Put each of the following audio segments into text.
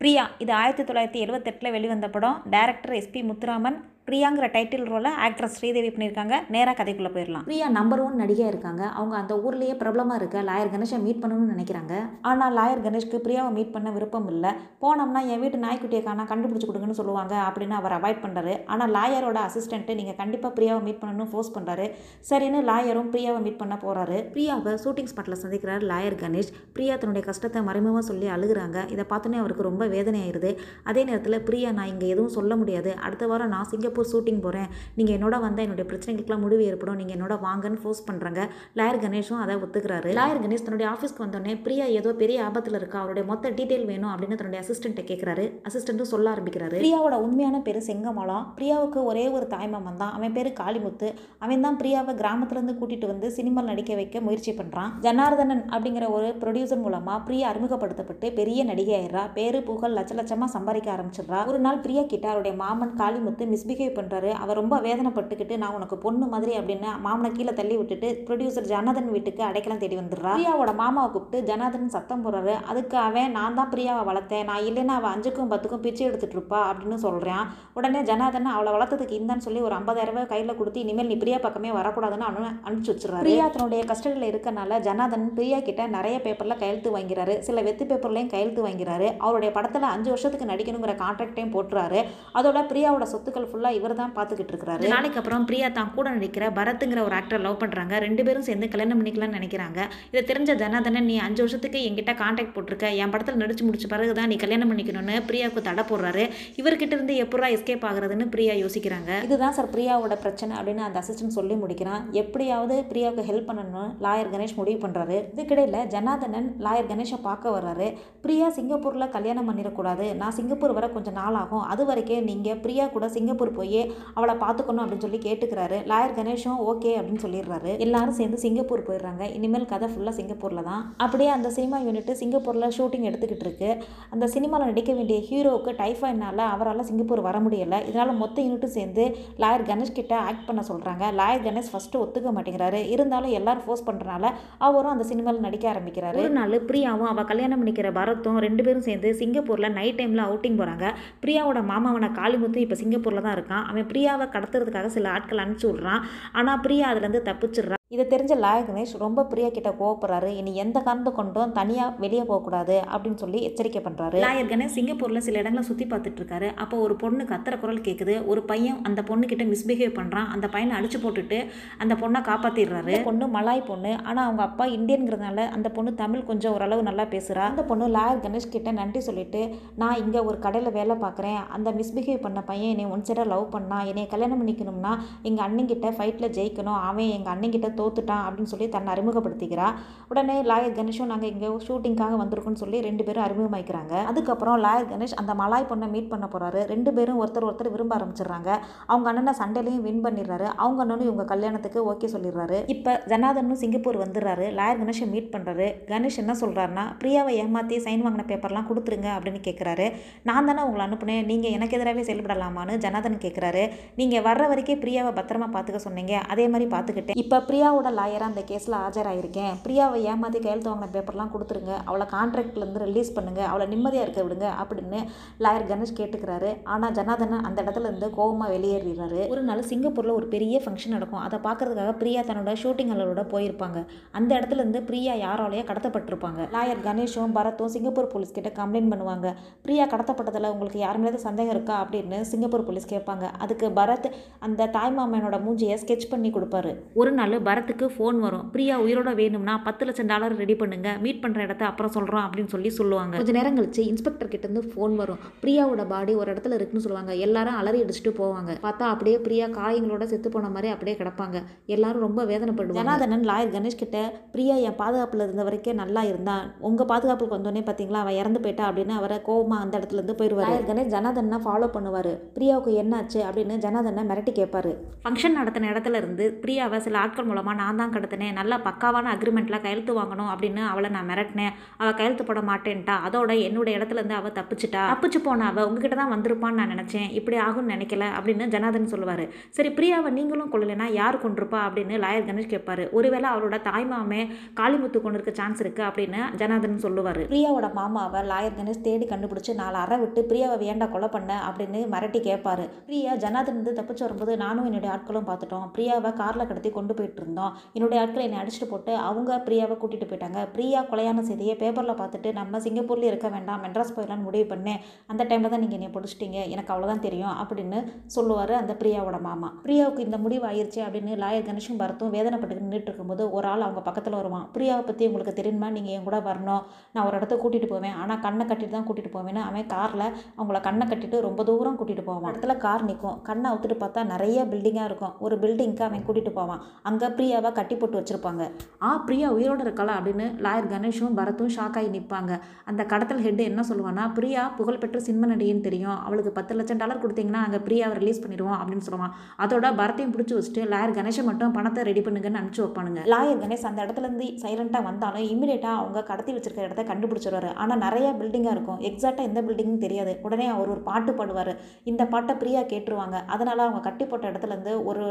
பிரியா இது ஆயிரத்தி தொள்ளாயிரத்தி எழுவத்தெட்டில் வெளிவந்த படம். டைரக்டர் எஸ்பி முத்துராமன் பிரியாங்கிற டைட்டில் ரோலை ஆக்ட்ரஸ் ஸ்ரீதேவி பண்ணியிருக்காங்க. நேராக கதைக்குள்ளே போயிடலாம். பிரியா நம்பர் ஒன் நடிகையாக இருக்காங்க. அவங்க அந்த ஊர்லேயே பிரபலமாக இருக்க லாயர் கணேஷை மீட் பண்ணணும்னு நினைக்கிறாங்க. ஆனால் லாயர் கணேஷ்க்கு பிரியாவை மீட் பண்ண விருப்பம் இல்லை. போனோம்னா என் வீட்டு நாய்க்குட்டியை காணா கண்டுபிடிச்சி கொடுங்கன்னு சொல்லுவாங்க அப்படின்னு அவர் அவாய்ட் பண்ணுறாரு ஆனால் லாயரோட அசிஸ்டண்ட்டு நீங்கள் கண்டிப்பாக பிரியாவை மீட் பண்ணணும்னு ஃபோர்ஸ் பண்ணுறாரு சரின்னு லாயரும் பிரியாவை மீட் பண்ண போகிறாரு பிரியாவை ஷூட்டிங் ஸ்பாட்டில் சந்திக்கிறார் லாயர் கணேஷ். பிரியா தன்னுடைய கஷ்டத்தை மறைமுகமாக சொல்லி அழுகுறாங்க. இதை பார்த்தோன்னே அவருக்கு ரொம்ப வேதனை ஆயிருது அதே நேரத்தில் பிரியா நான் இங்கே எதுவும் சொல்ல முடியாது. அடுத்த வாரம் நான் சிங்கப்பூர் ஷூட்டிங் போகிறேன் நீங்கள் என்னோட வந்தால் என்னுடைய பிரச்சனைகளுக்கெல்லாம் முடிவு ஏற்படும். நீங்கள் என்னோட வாங்கன்னு ஃபோர்ஸ் பண்ணுறாங்க லாயர் கணேஷும் அதை ஒத்துக்கிறாரு. லாயர் கணேஷ் தன்னுடைய ஆஃபீஸ்க்கு வந்தோடனே பிரியா ஏதோ பெரிய ஆபத்தில் இருக்கா? அவருடைய மொத்த டீட்டெயில் வேணும் அப்படின்னு தன்னுடைய அசிஸ்டண்ட்டை கேட்குறாரு அசிஸ்டண்ட்டும் சொல்ல ஆரம்பிக்கிறாரு. பிரியாவோட உண்மையான பேர் செங்கமலா. பிரியாவுக்கு ஒரே ஒரு தாய்மாமன் தான். அவன் பேர் காளிமுத்து. அவன் தான் பிரியாவை கிராமத்துலேருந்து கூட்டிகிட்டு வந்து சினிமாவில் நடிக்க வைக்க முயற்சி பண்ணுறான் ஜனார்தனன் அப்படிங்கிற ஒரு ப்ரொடியூசர் மூலமாக பிரியா அறிமுகப்படுத்தப்பட்டு பெரிய நடிகை ஆயிடுறா பேரு புகழ் லட்ச லட்சமாக சம்பாதிக்க ஆரம்பிச்சிடுறா. ஒரு நாள் பிரியா கிட்ட அவருடைய மாமன் காளிமுத்து மிஸ்பிகே மிஸ்பிஹேவ் பண்ணுறாரு அவர் ரொம்ப வேதனைப்பட்டுக்கிட்டு நான் உனக்கு பொண்ணு மாதிரி அப்படின்னு மாமனை கீழே தள்ளி விட்டுட்டு ப்ரொடியூசர் ஜனாதன் வீட்டுக்கு அடைக்கலாம் தேடி வந்துடுறா. பிரியாவோட மாமாவை கூப்பிட்டு ஜனாதன் சத்தம் போடுறாரு. அதுக்கு அவன் நான் தான் பிரியாவை வளர்த்தேன். நான் இல்லைன்னா அவள் அஞ்சுக்கும் பத்துக்கும் பிச்சை எடுத்துட்டு இருப்பா அப்படின்னு சொல்கிறான் உடனே ஜனாதன் அவளை வளர்த்ததுக்கு இந்தான்னு சொல்லி ஒரு ஐம்பதாயிரம் ரூபாய் கையில் கொடுத்து இனிமேல் நீ பிரியா பக்கமே வரக்கூடாதுன்னு அவனு அனுப்பிச்சு வச்சிடறாரு. பிரியா தன்னுடைய கஸ்டடியில் இருக்கனால ஜனாதன் பிரியா கிட்ட நிறைய பேப்பரில் கையெழுத்து வாங்கிறாரு. சில வெத்து பேப்பர்லையும் கையெழுத்து வாங்கிறாரு. அவருடைய படத்தில் அஞ்சு வருஷத்துக்கு நடிக்கணுங்கிற கான்ட்ராக்டையும் போட்டுறாரு. அதோட பிரியாவோட சொத்துக்கள் ஃபுல்லாக இவர் தான் பார்த்துக்கிட்டு இருக்கிறாரு. நாளைக்கு அப்புறம் பிரியா தான் கூட நடிக்கிற பரத்துங்கிற ஒரு ஆக்டர் லவ் பண்ணுறாங்க ரெண்டு பேரும் சேர்ந்து கல்யாணம் பண்ணிக்கலாம்னு நினைக்கிறாங்க. இதை தெரிஞ்ச ஜனாதனன் நீ அஞ்சு வருஷத்துக்கு என்கிட்ட காண்டாக்ட் போட்டிருக்க. என் படத்தில் நடிச்சு முடிச்ச பிறகு தான் நீ கல்யாணம் பண்ணிக்கணும்னு பிரியாவுக்கு தடை போடுறாரு. இவர்கிட்ட இருந்து எப்படா எஸ்கேப் ஆகுறதுன்னு பிரியா யோசிக்கிறாங்க. இதுதான் சார் பிரியாவோட பிரச்சனை அப்படின்னு அந்த அசிஸ்டன்ட் சொல்லி முடிக்கிறான். எப்படியாவது பிரியாவுக்கு ஹெல்ப் பண்ணணும்னு லாயர் கணேஷ் முடிவு பண்ணுறாரு இதுக்கிடையில் ஜனார்தனன் லாயர் கணேஷை பார்க்க வர்றாரு. பிரியா சிங்கப்பூரில் கல்யாணம் பண்ணிடக்கூடாது. நான் சிங்கப்பூர் வர கொஞ்சம் நாள் ஆகும். அது வரைக்கும் நீங்கள் பிரியா கூட சிங்கப்பூர் போய் அவளை பார்த்துக்கணும் அப்படின்னு சொல்லி கேட்டுக்கிறாரு. லாயர் கணேஷும் ஓகே அப்படின்னு சொல்லிடுறாரு. எல்லாரும் சேர்ந்து சிங்கப்பூர் போயிடுறாங்க. இனிமேல் கதை ஃபுல்லாக சிங்கப்பூரில் தான். அப்படியே அந்த சினிமா யூனிட் சிங்கப்பூரில் ஷூட்டிங் எடுத்துக்கிட்டு இருக்கு. அந்த சினிமாவில் நடிக்க வேண்டிய ஹீரோவுக்கு டைஃபாய்ட்னால அவரால் சிங்கப்பூர் வர முடியலை. இதனால் மொத்த யூனிட்டும் சேர்ந்து லாயர் கணேஷ் கிட்ட ஆக்ட் பண்ண சொல்கிறாங்க லாயர் கணேஷ் ஃபஸ்ட்டு ஒத்துக்க மாட்டேங்கிறாரு. இருந்தாலும் எல்லாரும் ஃபோர்ஸ் பண்ணுறனால அவரும் அந்த சினிமாவில் நடிக்க ஆரம்பிக்கிறாரு. ஒரு நாள் பிரியாவும் அவள் கல்யாணம் பண்ணிக்கிற பரத்தும் ரெண்டு பேரும் சேர்ந்து சிங்கப்பூரில் நைட் டைமில் அவுட்டிங் போகிறாங்க பிரியாவோட மாமாவன காளிமுத்து இப்போ சிங்கப்பூரில் தான் இருக்கான். அவன் பிரியாவை கடத்துறதுக்காக சில ஆட்கள் அனுப்பிச்சி விட்றான். ஆனால் பிரியா அதுலேருந்து தப்பிச்சிடுறா. இதை தெரிஞ்ச லாயர் கணேஷ் ரொம்ப பிரியா கிட்ட கோவப்படுறாரு. இனி எந்த காரணத்தை கொண்டும் தனியாக வெளியே போகக்கூடாது அப்படின்னு சொல்லி எச்சரிக்கை பண்ணுறாரு லாயர் கணேஷ் சிங்கப்பூரில் சில இடங்களை சுற்றி பார்த்துட்டு இருக்காரு. அப்போ ஒரு பொண்ணு கத்துற குரல் கேட்குது ஒரு பையன் அந்த பொண்ணுக்கிட்ட மிஸ்பிஹேவ் பண்ணுறான் அந்த பையனை அடிச்சு போட்டுட்டு அந்த பொண்ணை காப்பாற்றிடுறாரு பொண்ணு மலாய் பொண்ணு. ஆனால் அவங்க அப்பா இந்தியன்கிறதுனால அந்த பொண்ணு தமிழ் கொஞ்சம் ஓரளவு நல்லா பேசுகிறா அந்த பொண்ணு லாயர் கணேஷ் கிட்ட நன்றி சொல்லிட்டு நான் இங்கே ஒரு கடையில் வேலை பார்க்குறேன் அந்த மிஸ்பிஹேவ் பண்ண பையன் என்னை ஒன் சைடாக லவ் பண்ணா என்னை கல்யாணம் பண்ணிக்கணும்னா எங்கள் அண்ணங்கிட்ட ஃபைட்டில் ஜெயிக்கணும். அவன் எங்கள் அண்ணங்கிட்ட தோத்துட்டான் அப்படின்னு சொல்லி தன்னை அறிமுகப்படுத்திக்கிறா. உடனே லாயர் கணேஷும் நாங்கள் இங்கே ஷூட்டிங்காக வந்திருக்கோம்னு சொல்லி ரெண்டு பேரும் அறிமுகமாயிக்கிறாங்க. அதுக்கப்புறம் லாயர் கணேஷ் அந்த மலாய் பொண்ணை மீட் பண்ண போகிறாரு ரெண்டு பேரும் ஒருத்தர் ஒருத்தர் விரும்ப ஆரம்பிச்சிடுறாங்க. அவங்க அண்ணனை சண்டையிலையும் வின் பண்ணிடுறாரு. அவங்க அண்ணனும் இவங்க கல்யாணத்துக்கு ஓகே சொல்லிடுறாரு. இப்போ ஜனாதனும் சிங்கப்பூர் வந்துடுறாரு. லாயர் கணேஷை மீட் பண்ணுறாரு கணேஷ் என்ன சொல்கிறாருன்னா பிரியாவை ஏமாற்றி சைன் வாங்கின பேப்பர்லாம் கொடுத்துருங்க அப்படின்னு கேட்குறாரு நான் தானே உங்களை அனுப்புனேன். நீங்கள் எனக்கு எதிராகவே செயல்படலாமான்னு ஜனாதன் கேட்குறாரு நீங்கள் வர்ற வரைக்கும் பிரியாவை பத்திரமா பார்த்துக்க சொன்னீங்க. அதே மாதிரி பார்த்துக்கிட்டேன். இப்போ பிரியாவோட லாயராக அந்த கேஸில் ஆஜராயிருக்கேன். பிரியாவை ஏமாற்றி கையெழுத்து வாங்கின பேப்பர்லாம் கொடுத்துருங்க. அவளை கான்ட்ராக்ட்லேருந்து ரிலீஸ் பண்ணுங்கள் அவளை நிம்மதியாக இருக்க விடுங்க அப்படின்னு லாயர் கணேஷ் கேட்டுக்கிறாரு. ஆனால் ஜனாதனன் அந்த இடத்துல இருந்து கோபமாக வெளியேறிடுறாரு. ஒரு நாள் சிங்கப்பூரில் ஒரு பெரிய ஃபங்க்ஷன் நடக்கும். அதை பார்க்குறதுக்காக பிரியா தன்னோட ஷூட்டிங் அலோட போயிருப்பாங்க. அந்த இடத்துல இருந்து பிரியா யாராலேயே கடத்தப்பட்டிருப்பாங்க. லாயர் கணேஷும் பரத்தும் சிங்கப்பூர் போலீஸ் கிட்ட கம்ப்ளைண்ட் பண்ணுவாங்க. பிரியா கடத்தப்பட்டதில் உங்களுக்கு யார் மேலே சந்தேகம் இருக்கா அப்படின்னு சிங்கப்பூர் போலீஸ் கேட்பாங்க. அதுக்கு பரத் அந்த தாய்மாமனோட மூஞ்சியை ஸ்கெட்ச் பண்ணி கொடுப்பாரு. ஒரு நாள் பரத் பரத்துக்கு ஃபோன் வரும். பிரியா உயிரோட வேணும்னா பத்து லட்சம் டாலர் ரெடி பண்ணுங்க. மீட் பண்ணுற இடத்த அப்புறம் சொல்கிறோம் அப்படின்னு சொல்லி சொல்லுவாங்க. கொஞ்ச நேரம் கழிச்சு இன்ஸ்பெக்டர் கிட்ட இருந்து ஃபோன் வரும். பிரியாவோட பாடி ஒரு இடத்துல இருக்குன்னு சொல்லுவாங்க. எல்லாரும் அலறி அடிச்சுட்டு போவாங்க. பார்த்தா அப்படியே பிரியா காயங்களோட செத்து போன மாதிரி அப்படியே கிடப்பாங்க. எல்லாரும் ரொம்ப வேதனைப்படுவாங்க. ஜனாதனன் லாயர் கணேஷ் கிட்ட பிரியா என் பாதுகாப்பில் இருந்த வரைக்கும் நல்லா இருந்தான் உங்கள் பாதுகாப்புக்கு வந்தோடனே பார்த்தீங்களா அவள் இறந்து போயிட்டா அப்படின்னு அவரை கோவமா அந்த இடத்துல இருந்து போயிடுவார் லாயர் கணேஷ் ஜனாதனை ஃபாலோ பண்ணுவார். பிரியாவுக்கு என்னாச்சு அப்படின்னு ஜனாதனை மிரட்டி கேட்பாரு. ஃபங்க்ஷன் நடத்தின இடத்துல இருந்து பிரியாவை சில ஆட்கள் மூலமாக சத்தியமாமா நான் தான் கடத்தினேன் நல்ல பக்காவான அக்ரிமெண்ட்டில் கையெழுத்து வாங்கணும் அப்படின்னு அவளை நான் மிரட்டினேன். அவள் கையெழுத்து போட மாட்டேன்ட்டா. அதோட என்னோட இடத்துலேருந்து அவள் தப்பிச்சிட்டா. தப்பிச்சு போன அவள் உங்ககிட்ட தான் வந்திருப்பான்னு நான் நினச்சேன். இப்படி ஆகும்னு நினைக்கல அப்படின்னு ஜனாதன் சொல்லுவார். சரி பிரியாவை நீங்களும் கொள்ளலைன்னா யார் கொண்டிருப்பா அப்படின்னு லாயர் கணேஷ் கேட்பாரு. ஒருவேளை அவளோட தாய்மாமே காளிமுத்து கொண்டு இருக்க சான்ஸ் இருக்குது அப்படின்னு ஜனாதன் சொல்லுவார். பிரியாவோட மாமாவை லாயர் கணேஷ் தேடி கண்டுபிடிச்சி நாலு அறை விட்டு பிரியாவை வேண்டா கொலை பண்ண அப்படின்னு மிரட்டி கேட்பாரு. பிரியா ஜனாதன் வந்து தப்பிச்சு வரும்போது நானும் என்னுடைய ஆட்களும் பார்த்துட்டோம். பிரியாவை காரில் கடத்தி கொண்டு போயிட்டு இருந்தோம் என்னுடைய ஆட்கள் என்னை அடிச்சுட்டு போட்டு அவங்க பிரியாவை கூட்டிகிட்டு போயிட்டாங்க. பிரியா கொலையான செய்தியை பேப்பரில் பார்த்துட்டு நம்ம சிங்கப்பூர்லேயே இருக்க வேண்டாம் மெட்ராஸ் போயிடலான்னு முடிவு பண்ணேன் அந்த டைமில் தான் நீங்கள் என்னை பிடிச்சிட்டீங்க. எனக்கு அவ்வளோதான் தெரியும் அப்படின்னு சொல்லுவார் அந்த பிரியாவோட மாமா. பிரியாவுக்கு இந்த முடிவு ஆயிடுச்சு அப்படின்னு லாயர் கணேஷும் பரத்தும் வேதனைப்பட்டு நின்றுட்டு இருக்கும்போது ஒரு ஆள் அவங்க பக்கத்தில் வருவான். பிரியாவை பற்றி உங்களுக்கு தெரியுமா? நீங்கள் என் கூட வரணும். நான் ஒரு இடத்த கூட்டிகிட்டு போவேன். ஆனால் கண்ணை கட்டிட்டு தான் கூட்டிகிட்டு போவேன்னு அவன் காரில் அவங்கள கண்ணை கட்டிட்டு ரொம்ப தூரம் கூட்டிகிட்டு போவான். இடத்துல கார் நிற்கும் கண்ணை அவுத்துட்டு பார்த்தா நிறைய பில்டிங்காக இருக்கும். ஒரு பில்டிங்க்கு அவன் கூட்டிகிட்டு போவான். அங்கே பிரியாவை கட்டி போட்டு வச்சுருப்பாங்க. ஆ பிரியா உயிரோடு இருக்கலாம் அப்படின்னு லாயர் கணேஷும் பரத்தும் ஷாக் ஆகி நிற்பாங்க அந்த கடத்தல் ஹெட் என்ன சொல்லுவான்னா பிரியா புகழ்பெற்ற சிம்ம நடிகைன்னு தெரியும். அவளுக்கு பத்து லட்சம் டாலர் கொடுத்தீங்கன்னா நாங்கள் பிரியாவை ரிலீஸ் பண்ணிடுவோம் அப்படின்னு சொல்லுவான். அதோட பரத்தையும் பிடிச்சி வச்சுட்டு லாயர் கணேஷை மட்டும் பணத்தை ரெடி பண்ணுங்கன்னு அனுப்பிச்சு வைப்பானுங்க. லாயர் கணேஷ் அந்த இடத்துல இருந்து சைலண்டாக வந்தாலும் இமீடியட்டாக அவங்க கடத்தி வச்சிருக்கிற இடத்த கண்டுபிடிச்சிருவாரு. ஆனால் நிறைய பில்டிங்காக இருக்கும். எக்ஸாக்டாக எந்த பில்டிங்னு தெரியாது. உடனே அவர் ஒரு பாட்டு பாடுவார். இந்த பாட்டை பிரியா கேட்டுருவாங்க. அதனால் அவங்க கட்டி போட்ட இடத்துல இருந்து ஒரு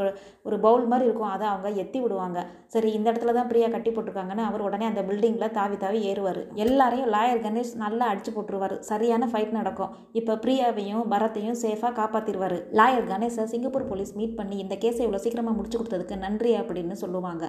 ஒரு பவுல் மாதிரி இருக்கும். அதை அவங்க எத்தி விடுவாங்க சரி இந்த இடத்துல தான் பிரியா கட்டி போட்டிருக்காங்கன்னு அவர் உடனே அந்த பில்டிங்கில் தாவி தாவி ஏறுவார். எல்லாரையும் லாயர் கணேஷ் நல்லா அடிச்சு போட்டுருவார். சரியான ஃபைட் நடக்கும். இப்போ பிரியாவையும் பரத்தையும் சேஃபாக காப்பாற்றிடுவார் லாயர் கணேஷை சிங்கப்பூர் போலீஸ் மீட் பண்ணி இந்த கேஸை இவ்வளோ சீக்கிரமாக முடிச்சு கொடுத்ததுக்கு நன்றி அப்படின்னு சொல்லுவாங்க.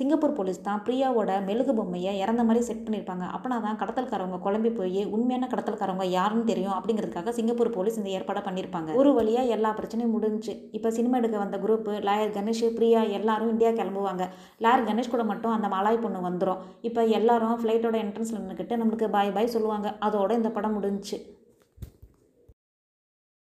சிங்கப்பூர் போலீஸ் தான் பிரியாவோட மெழுகு பொம்மையை இறந்த மாதிரி செட் பண்ணியிருப்பாங்க. அப்போனா தான் கடத்தல்காரவங்க குழம்பி போய் உண்மையான கடத்தல்காரவங்க யாருன்னு தெரியும் அப்படிங்கிறதுக்காக சிங்கப்பூர் போலீஸ் இந்த ஏற்பாடை பண்ணியிருப்பாங்க. ஒரு வழியாக எல்லா பிரச்சனையும் முடிஞ்சு. இப்போ சினிமா எடுக்க வந்த குரூப் லாயர் கணேஷ் பிரியா எல்லாரும் இந்தியா கிளம்புவாங்க லாரி கணேஷ் கூட மட்டும் அந்த மலாய் பொண்ணு வந்துடும் இப்போ எல்லாரும் ஃப்ளைட்டோட என்ட்ரன்ஸில் நின்றுக்கிட்டு நம்மளுக்கு பாய் பாய் சொல்லுவாங்க. அதோட இந்த படம் முடிஞ்சுச்சு.